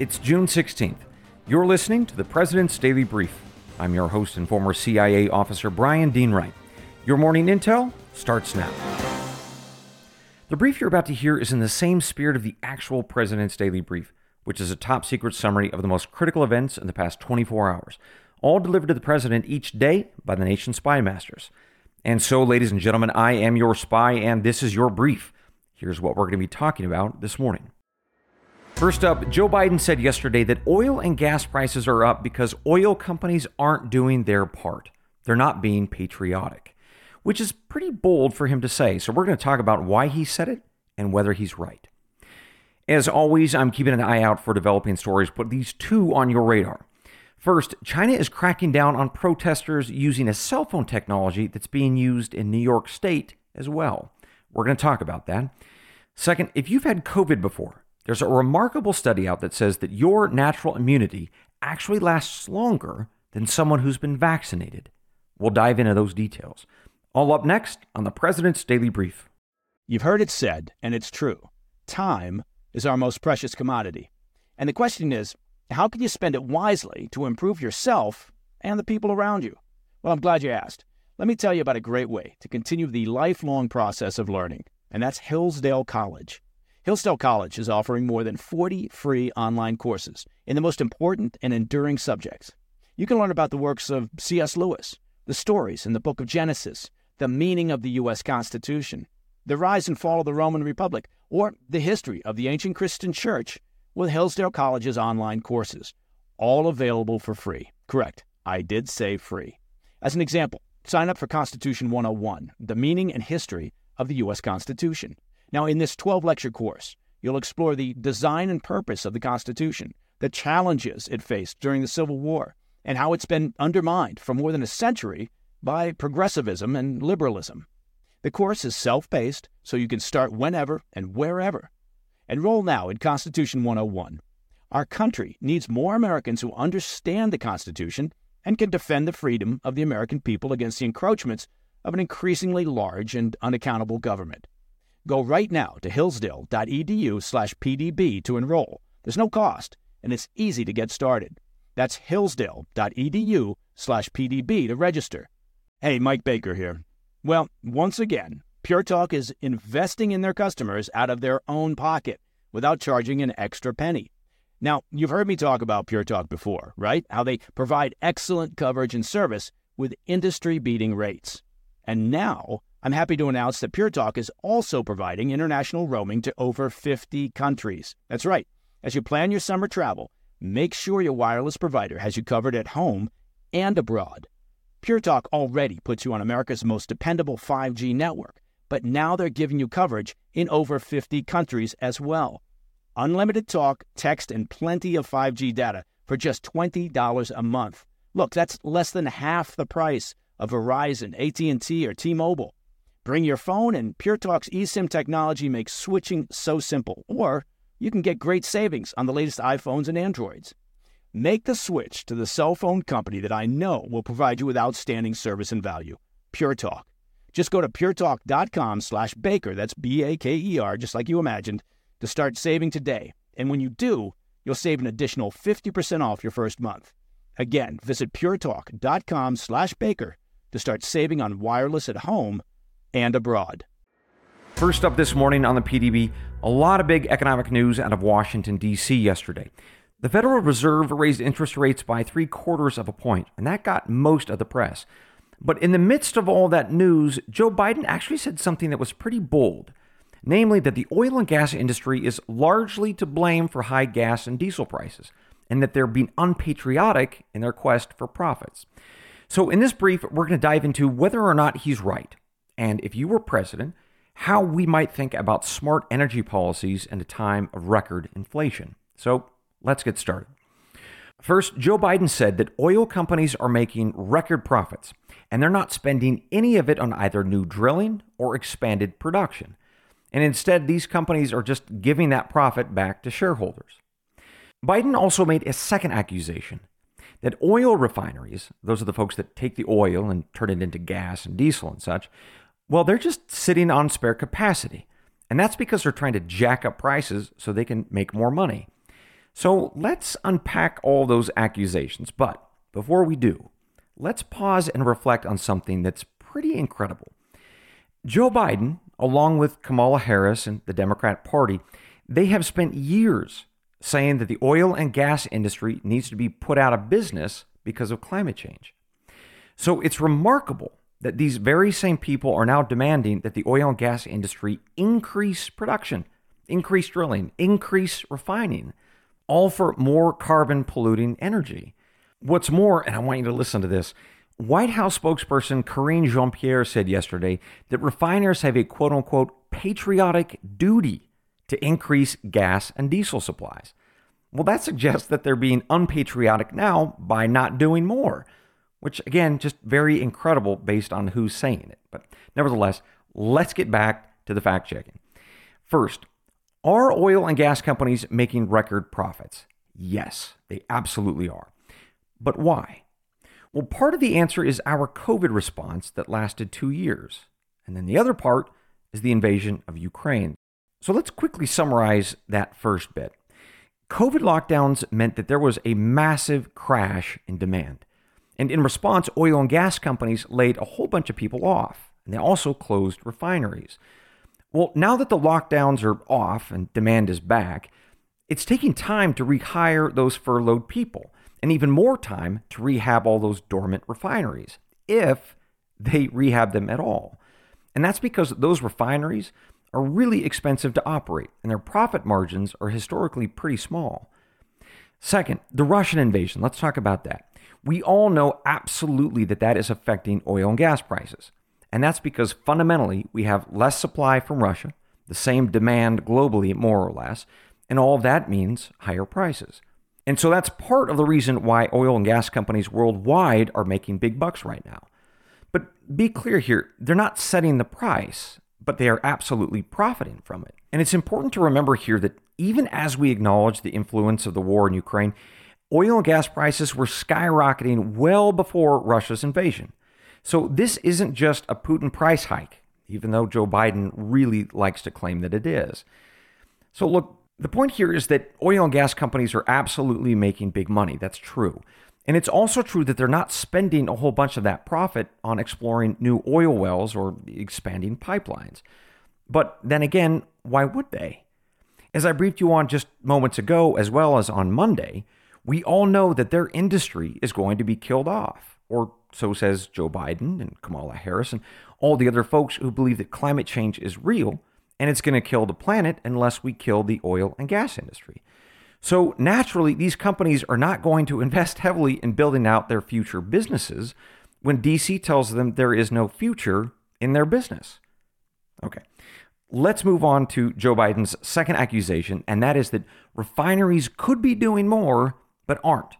It's June 16th. You're listening to the President's Daily Brief. I'm your host and former CIA officer Brian Dean Wright. Your morning intel starts now. The brief you're about to hear is in the same spirit of the actual President's Daily Brief, which is a top secret summary of the most critical events in the past 24 hours, all delivered to the President each day by the nation's spy masters. And so, ladies and gentlemen, I am your spy, and this is your brief. Here's what we're going to be talking about this morning. First up, Joe Biden said yesterday that oil and gas prices are up because oil companies aren't doing their part. They're not being patriotic, which is pretty bold for him to say. So, we're going to talk about why he said it and whether he's right. As always, I'm keeping an eye out for developing stories. Put these two on your radar. First, China is cracking down on protesters using a cell phone technology that's being used in New York State as well. We're going to talk about that. Second, if you've had COVID before, there's a remarkable study out that says that your natural immunity actually lasts longer than someone who's been vaccinated. We'll dive into those details. All up next on the President's Daily Brief. You've heard it said, and it's true time is our most precious commodity. And the question is, how can you spend it wisely to improve yourself and the people around you? Well, I'm glad you asked. Let me tell you about a great way to continue the lifelong process of learning, and that's Hillsdale College. Hillsdale College is offering more than 40 free online courses in the most important and enduring subjects. You can learn about the works of C.S. Lewis, the stories in the book of Genesis, the meaning of the U.S. Constitution, the rise and fall of the Roman Republic, or the history of the ancient Christian church with Hillsdale College's online courses, all available for free. Correct, I did say free. As an example, sign up for Constitution 101, the meaning and history of the U.S. Constitution. Now, in this 12 lecture course, you'll explore the design and purpose of the Constitution, the challenges it faced during the Civil War, and how it's been undermined for more than a century by progressivism and liberalism. The course is self paced, so you can start whenever and wherever. Enroll now in Constitution 101. Our country needs more Americans who understand the Constitution and can defend the freedom of the American people against the encroachments of an increasingly large and unaccountable government. Go right now to hillsdale.edu slash pdb to enroll. There's no cost, and it's easy to get started. That's hillsdale.edu slash pdb to register. Hey, Mike Baker here. Well, once again, Pure Talk is investing in their customers out of their own pocket without charging an extra penny. Now, you've heard me talk about Pure Talk before, right? How they provide excellent coverage and service with industry beating rates. And now, I'm happy to announce that Pure Talk is also providing international roaming to over 50 countries. That's right. As you plan your summer travel, make sure your wireless provider has you covered at home and abroad. Pure Talk already puts you on America's most dependable 5G network, but now they're giving you coverage in over 50 countries as well. Unlimited talk, text, and plenty of 5G data for just $20 a month. Look, that's less than half the price of Verizon, AT&T, or T-Mobile. Bring your phone, and PureTalk's eSIM technology makes switching so simple. Or you can get great savings on the latest iPhones and Androids. Make the switch to the cell phone company that I know will provide you with outstanding service and value. PureTalk. Just go to puretalk.com slash baker, that's B-A-K-E-R, just like you imagined, to start saving today. And when you do, you'll save an additional 50% off your first month. Again, visit puretalk.com slash baker to start saving on wireless at home and abroad. First up this morning on the PDB, a lot of big economic news out of Washington, D.C. yesterday. The Federal Reserve raised interest rates by three quarters of a point, and that got most of the press. But in the midst of all that news, Joe Biden actually said something that was pretty bold namely, that the oil and gas industry is largely to blame for high gas and diesel prices, and that they're being unpatriotic in their quest for profits. So, in this brief, we're going to dive into whether or not he's right and if you were president, how we might think about smart energy policies in a time of record inflation. So let's get started. First, Joe Biden said that oil companies are making record profits, and they're not spending any of it on either new drilling or expanded production. And instead, these companies are just giving that profit back to shareholders. Biden also made a second accusation that oil refineries, those are the folks that take the oil and turn it into gas and diesel and such, well, they're just sitting on spare capacity. And that's because they're trying to jack up prices so they can make more money. So let's unpack all those accusations. But before we do, let's pause and reflect on something that's pretty incredible. Joe Biden, along with Kamala Harris and the Democrat Party, they have spent years saying that the oil and gas industry needs to be put out of business because of climate change. So it's remarkable that these very same people are now demanding that the oil and gas industry increase production, increase drilling, increase refining, all for more carbon polluting energy. What's more, and I want you to listen to this White House spokesperson Karine Jean Pierre said yesterday that refiners have a quote unquote patriotic duty to increase gas and diesel supplies. Well, that suggests that they're being unpatriotic now by not doing more, which again, just very incredible based on who's saying it. But nevertheless, let's get back to the fact checking. First, are oil and gas companies making record profits? Yes, they absolutely are. But why? Well, part of the answer is our COVID response that lasted two years. And then the other part is the invasion of Ukraine. So let's quickly summarize that first bit. COVID lockdowns meant that there was a massive crash in demand. And in response, oil and gas companies laid a whole bunch of people off, and they also closed refineries. Well, now that the lockdowns are off and demand is back, it's taking time to rehire those furloughed people, and even more time to rehab all those dormant refineries, if they rehab them at all. And that's because those refineries are really expensive to operate, and their profit margins are historically pretty small. Second, the Russian invasion. Let's talk about that. We all know absolutely that that is affecting oil and gas prices. And that's because fundamentally we have less supply from Russia, the same demand globally, more or less, and all that means higher prices. And so that's part of the reason why oil and gas companies worldwide are making big bucks right now. But be clear here, they're not setting the price but they are absolutely profiting from it. And it's important to remember here that even as we acknowledge the influence of the war in Ukraine, oil and gas prices were skyrocketing well before Russia's invasion. So this isn't just a Putin price hike, even though Joe Biden really likes to claim that it is. So look, the point here is that oil and gas companies are absolutely making big money. That's true. And it's also true that they're not spending a whole bunch of that profit on exploring new oil wells or expanding pipelines. But then again, why would they? As I briefed you on just moments ago, as well as on Monday, we all know that their industry is going to be killed off, or so says Joe Biden and Kamala Harris and all the other folks who believe that climate change is real and it's going to kill the planet unless we kill the oil and gas industry. So naturally, these companies are not going to invest heavily in building out their future businesses when DC tells them there is no future in their business. Okay. Let's move on to Joe Biden's second accusation, and that is that refineries could be doing more, but aren't.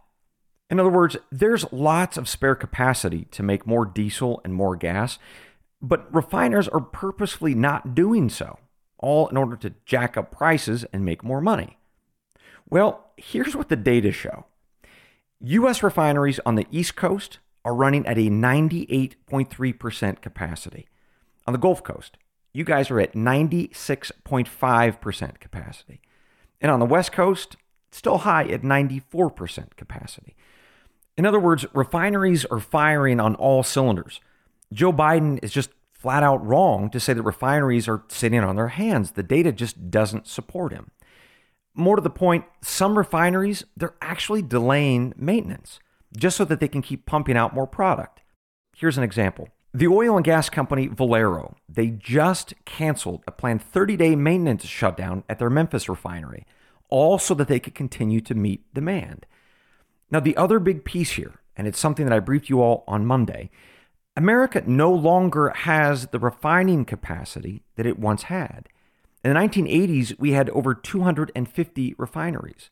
In other words, there's lots of spare capacity to make more diesel and more gas, but refiners are purposefully not doing so, all in order to jack up prices and make more money. Well, here's what the data show U.S. refineries on the East Coast are running at a 98.3% capacity. On the Gulf Coast, you guys are at 96.5% capacity. And on the West Coast, still high at 94% capacity. In other words, refineries are firing on all cylinders. Joe Biden is just flat out wrong to say that refineries are sitting on their hands. The data just doesn't support him. More to the point, some refineries, they're actually delaying maintenance just so that they can keep pumping out more product. Here's an example. The oil and gas company Valero, they just canceled a planned 30-day maintenance shutdown at their Memphis refinery, all so that they could continue to meet demand. Now, the other big piece here, and it's something that I briefed you all on Monday, America no longer has the refining capacity that it once had. In the 1980s, we had over 250 refineries,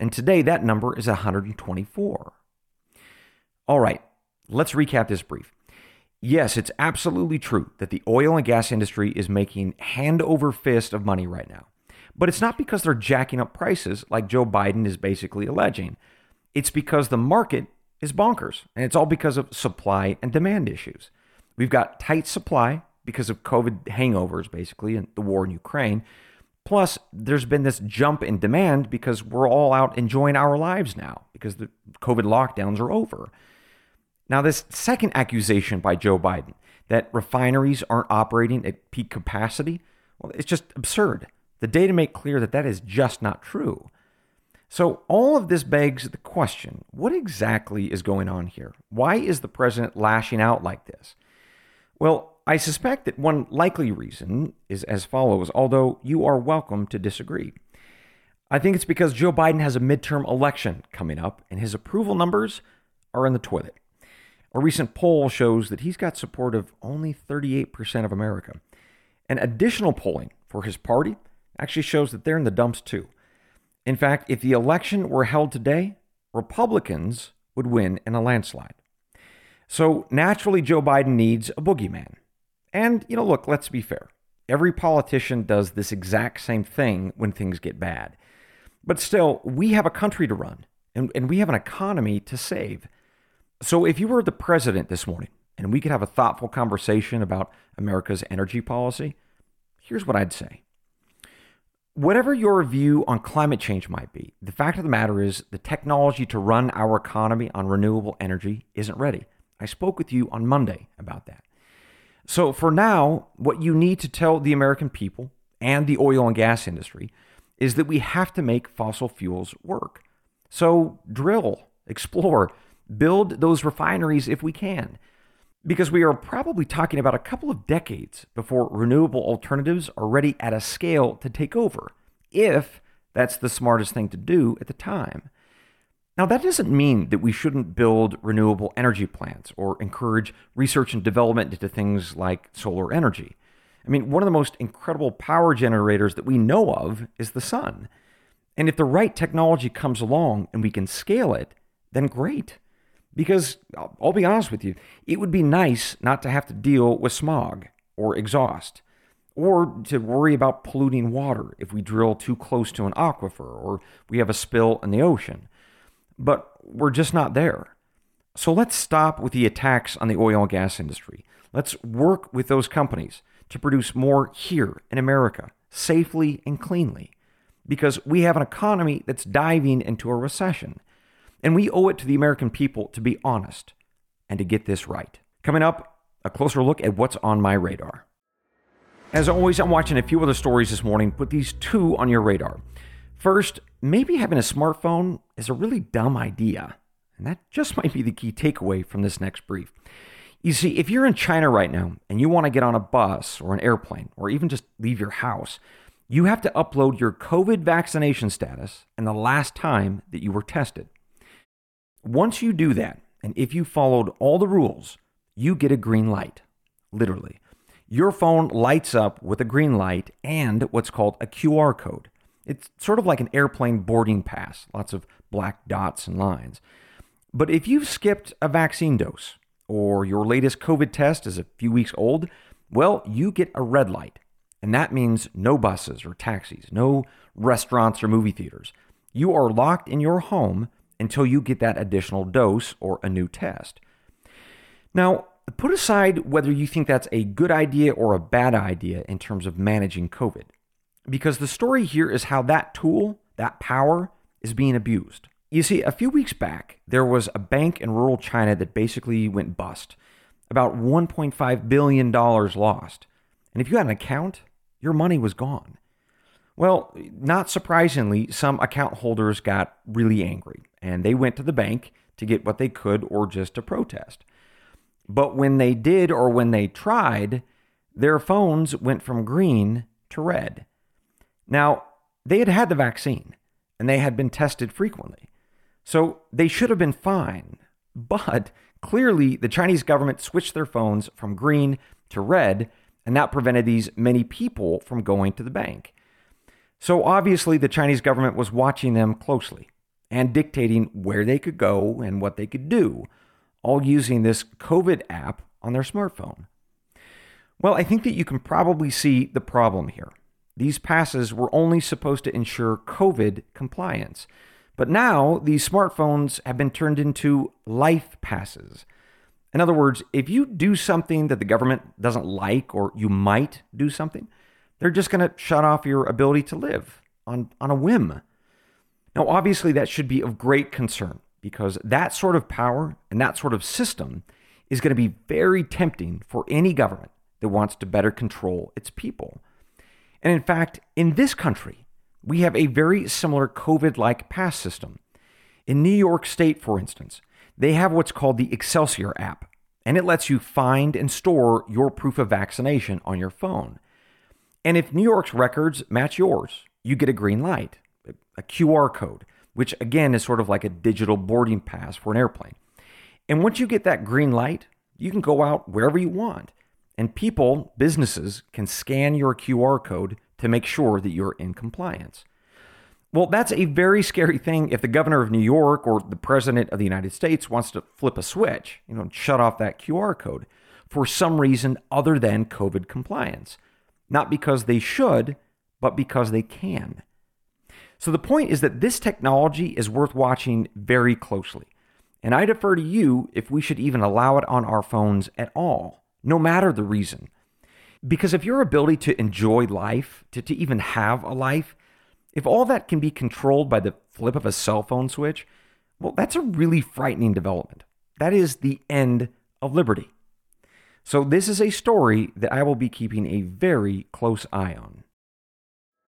and today that number is 124. All right, let's recap this brief. Yes, it's absolutely true that the oil and gas industry is making hand over fist of money right now. But it's not because they're jacking up prices like Joe Biden is basically alleging. It's because the market is bonkers, and it's all because of supply and demand issues. We've got tight supply because of COVID hangovers, basically, and the war in Ukraine. Plus, there's been this jump in demand because we're all out enjoying our lives now because the COVID lockdowns are over. Now, this second accusation by Joe Biden that refineries aren't operating at peak capacity, well, it's just absurd. The data make clear that that is just not true. So, all of this begs the question what exactly is going on here? Why is the president lashing out like this? Well, I suspect that one likely reason is as follows, although you are welcome to disagree. I think it's because Joe Biden has a midterm election coming up and his approval numbers are in the toilet. A recent poll shows that he's got support of only 38% of America. And additional polling for his party actually shows that they're in the dumps too. In fact, if the election were held today, Republicans would win in a landslide. So naturally, Joe Biden needs a boogeyman. And, you know, look, let's be fair. Every politician does this exact same thing when things get bad. But still, we have a country to run and, and we have an economy to save. So if you were the president this morning and we could have a thoughtful conversation about America's energy policy, here's what I'd say whatever your view on climate change might be, the fact of the matter is the technology to run our economy on renewable energy isn't ready. I spoke with you on Monday about that. So, for now, what you need to tell the American people and the oil and gas industry is that we have to make fossil fuels work. So, drill, explore, build those refineries if we can. Because we are probably talking about a couple of decades before renewable alternatives are ready at a scale to take over, if that's the smartest thing to do at the time. Now, that doesn't mean that we shouldn't build renewable energy plants or encourage research and development into things like solar energy. I mean, one of the most incredible power generators that we know of is the sun. And if the right technology comes along and we can scale it, then great. Because uh, I'll be honest with you, it would be nice not to have to deal with smog or exhaust or to worry about polluting water if we drill too close to an aquifer or we have a spill in the ocean. But we're just not there. So let's stop with the attacks on the oil and gas industry. Let's work with those companies to produce more here in America, safely and cleanly, because we have an economy that's diving into a recession. And we owe it to the American people to be honest and to get this right. Coming up, a closer look at what's on my radar. As always, I'm watching a few other stories this morning. Put these two on your radar. First, maybe having a smartphone is a really dumb idea. And that just might be the key takeaway from this next brief. You see, if you're in China right now and you want to get on a bus or an airplane or even just leave your house, you have to upload your COVID vaccination status and the last time that you were tested. Once you do that, and if you followed all the rules, you get a green light, literally. Your phone lights up with a green light and what's called a QR code. It's sort of like an airplane boarding pass, lots of black dots and lines. But if you've skipped a vaccine dose or your latest COVID test is a few weeks old, well, you get a red light. And that means no buses or taxis, no restaurants or movie theaters. You are locked in your home until you get that additional dose or a new test. Now, put aside whether you think that's a good idea or a bad idea in terms of managing COVID, because the story here is how that tool, that power, is being abused. You see, a few weeks back, there was a bank in rural China that basically went bust. About $1.5 billion lost. And if you had an account, your money was gone. Well, not surprisingly, some account holders got really angry and they went to the bank to get what they could or just to protest. But when they did or when they tried, their phones went from green to red. Now, they had had the vaccine and they had been tested frequently. So they should have been fine. But clearly, the Chinese government switched their phones from green to red, and that prevented these many people from going to the bank. So obviously, the Chinese government was watching them closely and dictating where they could go and what they could do, all using this COVID app on their smartphone. Well, I think that you can probably see the problem here. These passes were only supposed to ensure COVID compliance. But now these smartphones have been turned into life passes. In other words, if you do something that the government doesn't like, or you might do something, They're just going to shut off your ability to live on, on a whim. Now, obviously, that should be of great concern because that sort of power and that sort of system is going to be very tempting for any government that wants to better control its people. And in fact, in this country, we have a very similar COVID like pass system. In New York State, for instance, they have what's called the Excelsior app, and it lets you find and store your proof of vaccination on your phone. And if New York's records match yours, you get a green light, a QR code, which again is sort of like a digital boarding pass for an airplane. And once you get that green light, you can go out wherever you want. And people, businesses, can scan your QR code to make sure that you're in compliance. Well, that's a very scary thing if the governor of New York or the president of the United States wants to flip a switch, you know, shut off that QR code for some reason other than COVID compliance. Not because they should, but because they can. So the point is that this technology is worth watching very closely. And I defer to you if we should even allow it on our phones at all, no matter the reason. Because if your ability to enjoy life, to, to even have a life, if all that can be controlled by the flip of a cell phone switch, well, that's a really frightening development. That is the end of liberty. So, this is a story that I will be keeping a very close eye on.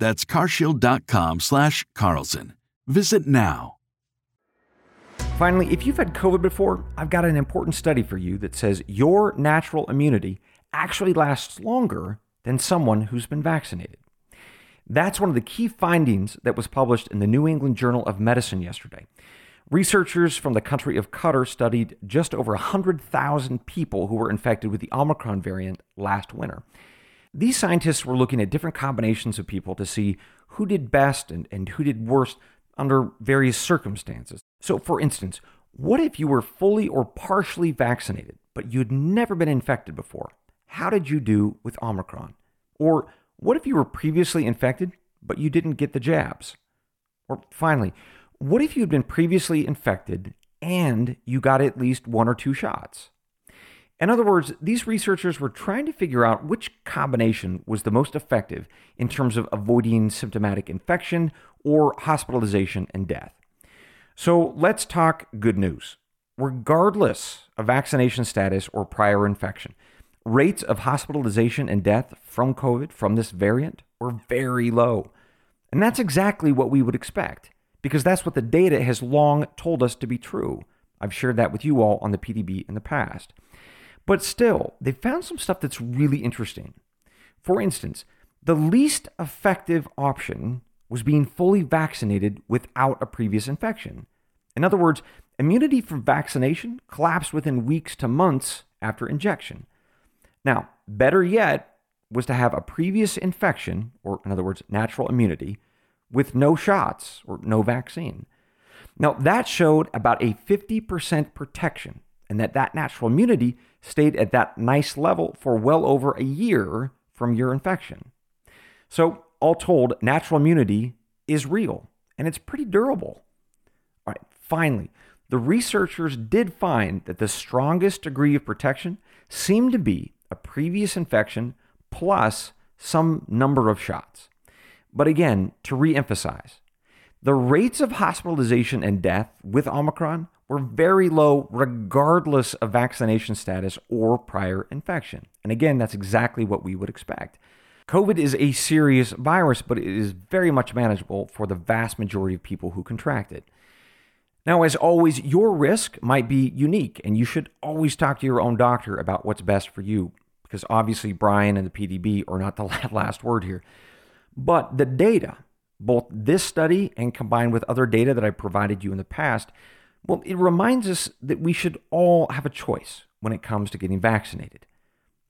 That's carshield.com slash Carlson. Visit now. Finally, if you've had COVID before, I've got an important study for you that says your natural immunity actually lasts longer than someone who's been vaccinated. That's one of the key findings that was published in the New England Journal of Medicine yesterday. Researchers from the country of Qatar studied just over 100,000 people who were infected with the Omicron variant last winter. These scientists were looking at different combinations of people to see who did best and, and who did worst under various circumstances. So, for instance, what if you were fully or partially vaccinated, but you'd never been infected before? How did you do with Omicron? Or what if you were previously infected, but you didn't get the jabs? Or finally, what if you had been previously infected and you got at least one or two shots? In other words, these researchers were trying to figure out which combination was the most effective in terms of avoiding symptomatic infection or hospitalization and death. So let's talk good news. Regardless of vaccination status or prior infection, rates of hospitalization and death from COVID, from this variant, were very low. And that's exactly what we would expect, because that's what the data has long told us to be true. I've shared that with you all on the PDB in the past. But still, they found some stuff that's really interesting. For instance, the least effective option was being fully vaccinated without a previous infection. In other words, immunity from vaccination collapsed within weeks to months after injection. Now, better yet was to have a previous infection, or in other words, natural immunity, with no shots or no vaccine. Now, that showed about a 50% protection, and that that natural immunity stayed at that nice level for well over a year from your infection. So, all told, natural immunity is real and it's pretty durable. All right, finally, the researchers did find that the strongest degree of protection seemed to be a previous infection plus some number of shots. But again, to reemphasize, the rates of hospitalization and death with Omicron were very low, regardless of vaccination status or prior infection. And again, that's exactly what we would expect. COVID is a serious virus, but it is very much manageable for the vast majority of people who contract it. Now, as always, your risk might be unique, and you should always talk to your own doctor about what's best for you, because obviously Brian and the PDB are not the last word here. But the data, both this study and combined with other data that I provided you in the past, well, it reminds us that we should all have a choice when it comes to getting vaccinated.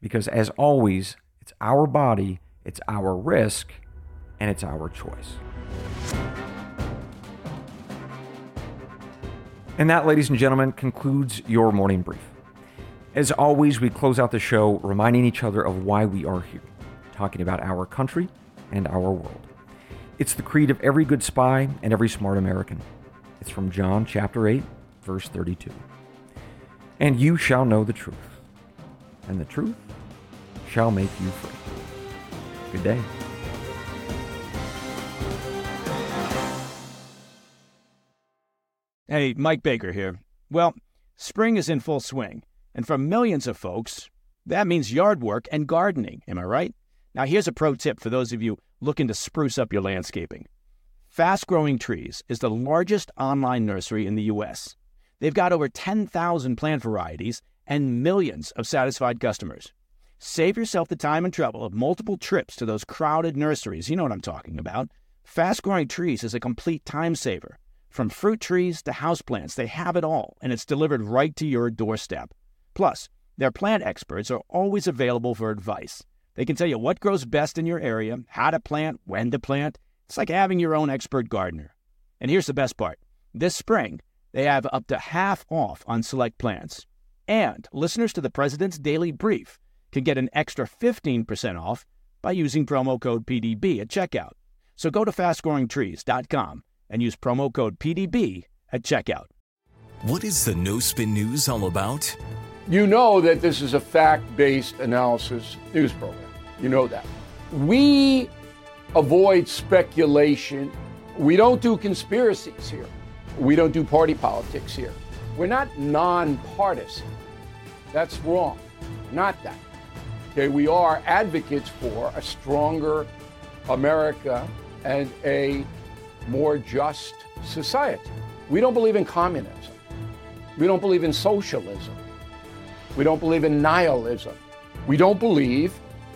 Because as always, it's our body, it's our risk, and it's our choice. And that, ladies and gentlemen, concludes your morning brief. As always, we close out the show reminding each other of why we are here, talking about our country and our world. It's the creed of every good spy and every smart American. It's from John chapter 8, verse 32. And you shall know the truth, and the truth shall make you free. Good day. Hey, Mike Baker here. Well, spring is in full swing, and for millions of folks, that means yard work and gardening. Am I right? Now, here's a pro tip for those of you looking to spruce up your landscaping. Fast Growing Trees is the largest online nursery in the U.S. They've got over 10,000 plant varieties and millions of satisfied customers. Save yourself the time and trouble of multiple trips to those crowded nurseries. You know what I'm talking about. Fast Growing Trees is a complete time saver. From fruit trees to houseplants, they have it all, and it's delivered right to your doorstep. Plus, their plant experts are always available for advice. They can tell you what grows best in your area, how to plant, when to plant. It's like having your own expert gardener. And here's the best part this spring, they have up to half off on select plants. And listeners to the President's Daily Brief can get an extra 15% off by using promo code PDB at checkout. So go to fastgrowingtrees.com and use promo code PDB at checkout. What is the No Spin News all about? You know that this is a fact based analysis news program. You know that. We avoid speculation. We don't do conspiracies here. We don't do party politics here. We're not nonpartisan. That's wrong. Not that. Okay, we are advocates for a stronger America and a more just society. We don't believe in communism. We don't believe in socialism. We don't believe in nihilism. We don't believe